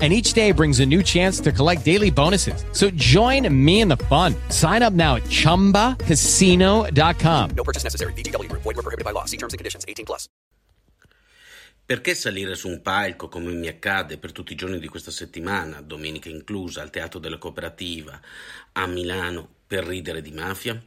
and each day brings a new chance to collect daily bonuses. So join me in the fun. Sign up now at ChumbaCasino.com. No purchase necessary. VGW Group. Void were prohibited by law. See terms and conditions. 18 plus. Perché salire su un palco, come mi accade per tutti i giorni di questa settimana, domenica inclusa, al Teatro della Cooperativa, a Milano, per ridere di mafia?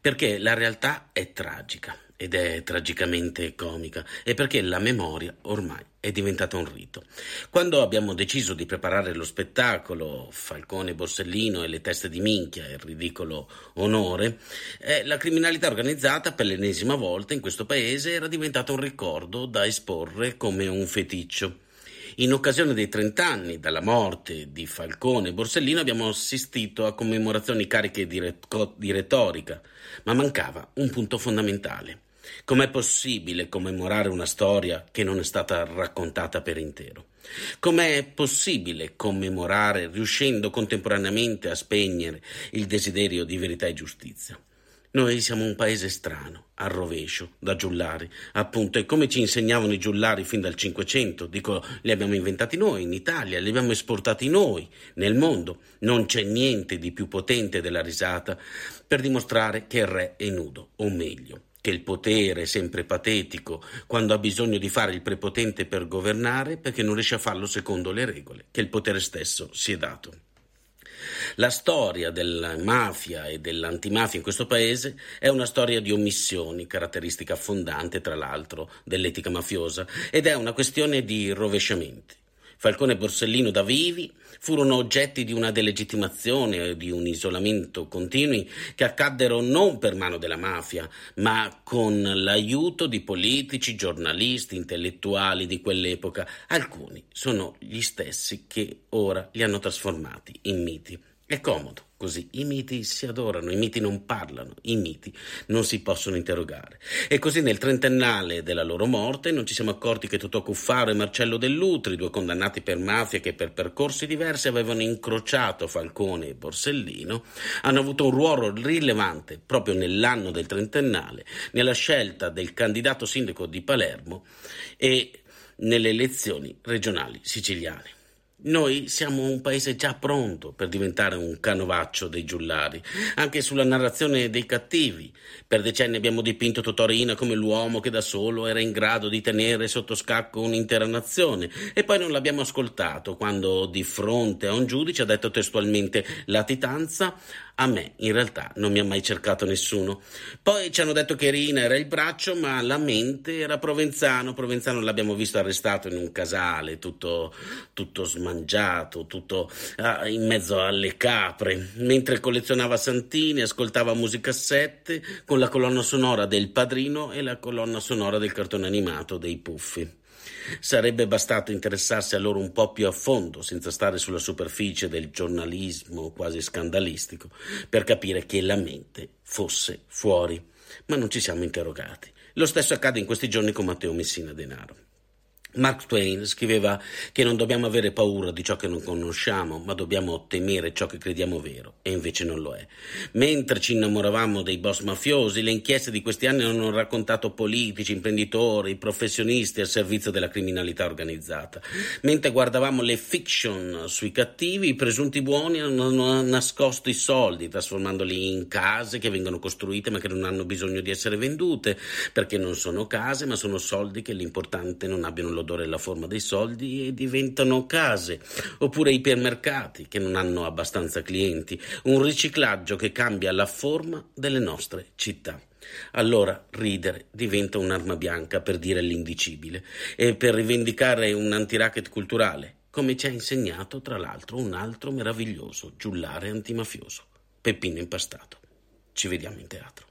Perché la realtà è tragica ed è tragicamente comica e perché la memoria ormai è diventata un rito. Quando abbiamo deciso di preparare lo spettacolo Falcone Borsellino e le teste di minchia il ridicolo onore, eh, la criminalità organizzata per l'ennesima volta in questo paese era diventata un ricordo da esporre come un feticcio. In occasione dei trent'anni dalla morte di Falcone e Borsellino abbiamo assistito a commemorazioni cariche di, re- di retorica, ma mancava un punto fondamentale Com'è possibile commemorare una storia che non è stata raccontata per intero? Com'è possibile commemorare riuscendo contemporaneamente a spegnere il desiderio di verità e giustizia? Noi siamo un paese strano, a rovescio, da giullari, appunto, e come ci insegnavano i giullari fin dal Cinquecento, dico, li abbiamo inventati noi in Italia, li abbiamo esportati noi nel mondo. Non c'è niente di più potente della risata per dimostrare che il re è nudo, o meglio, che il potere è sempre patetico quando ha bisogno di fare il prepotente per governare perché non riesce a farlo secondo le regole che il potere stesso si è dato. La storia della mafia e dell'antimafia in questo paese è una storia di omissioni, caratteristica fondante tra l'altro dell'etica mafiosa, ed è una questione di rovesciamenti. Falcone e Borsellino da vivi furono oggetti di una delegittimazione e di un isolamento continui che accaddero non per mano della mafia, ma con l'aiuto di politici, giornalisti, intellettuali di quell'epoca. Alcuni sono gli stessi che ora li hanno trasformati in miti. È comodo così. I miti si adorano, i miti non parlano, i miti non si possono interrogare. E così nel trentennale della loro morte non ci siamo accorti che Totò Cuffaro e Marcello Dell'Utri, due condannati per mafia che per percorsi diversi avevano incrociato Falcone e Borsellino, hanno avuto un ruolo rilevante proprio nell'anno del trentennale nella scelta del candidato sindaco di Palermo e nelle elezioni regionali siciliane. Noi siamo un paese già pronto per diventare un canovaccio dei giullari, anche sulla narrazione dei cattivi. Per decenni abbiamo dipinto Totorina come l'uomo che da solo era in grado di tenere sotto scacco un'intera nazione, e poi non l'abbiamo ascoltato quando di fronte a un giudice ha detto testualmente latitanza a me in realtà non mi ha mai cercato nessuno. Poi ci hanno detto che Rina era il braccio, ma la mente era Provenzano. Provenzano l'abbiamo visto arrestato in un casale, tutto, tutto smangiato, tutto ah, in mezzo alle capre, mentre collezionava santini, ascoltava musicassette con la colonna sonora del padrino e la colonna sonora del cartone animato dei puffi. Sarebbe bastato interessarsi a loro un po' più a fondo, senza stare sulla superficie del giornalismo quasi scandalistico, per capire che la mente fosse fuori. Ma non ci siamo interrogati. Lo stesso accade in questi giorni con Matteo Messina Denaro. Mark Twain scriveva che non dobbiamo avere paura di ciò che non conosciamo, ma dobbiamo temere ciò che crediamo vero, e invece non lo è. Mentre ci innamoravamo dei boss mafiosi, le inchieste di questi anni hanno raccontato politici, imprenditori, professionisti al servizio della criminalità organizzata. Mentre guardavamo le fiction sui cattivi, i presunti buoni hanno nascosto i soldi, trasformandoli in case che vengono costruite ma che non hanno bisogno di essere vendute, perché non sono case ma sono soldi che l'importante non abbiano lo l'odore e la forma dei soldi e diventano case, oppure ipermercati che non hanno abbastanza clienti, un riciclaggio che cambia la forma delle nostre città. Allora ridere diventa un'arma bianca per dire l'indicibile e per rivendicare un antiracket culturale, come ci ha insegnato tra l'altro un altro meraviglioso giullare antimafioso, Peppino Impastato. Ci vediamo in teatro.